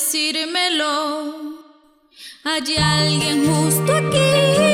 decírmelo. Hay alguien justo aquí.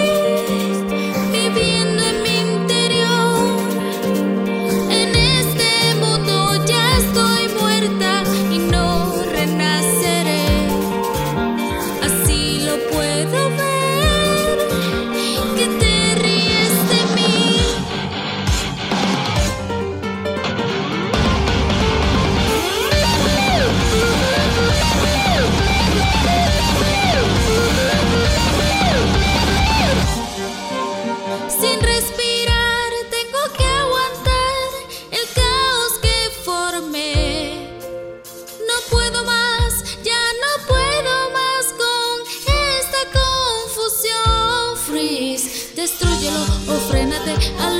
cielo, ofrénate a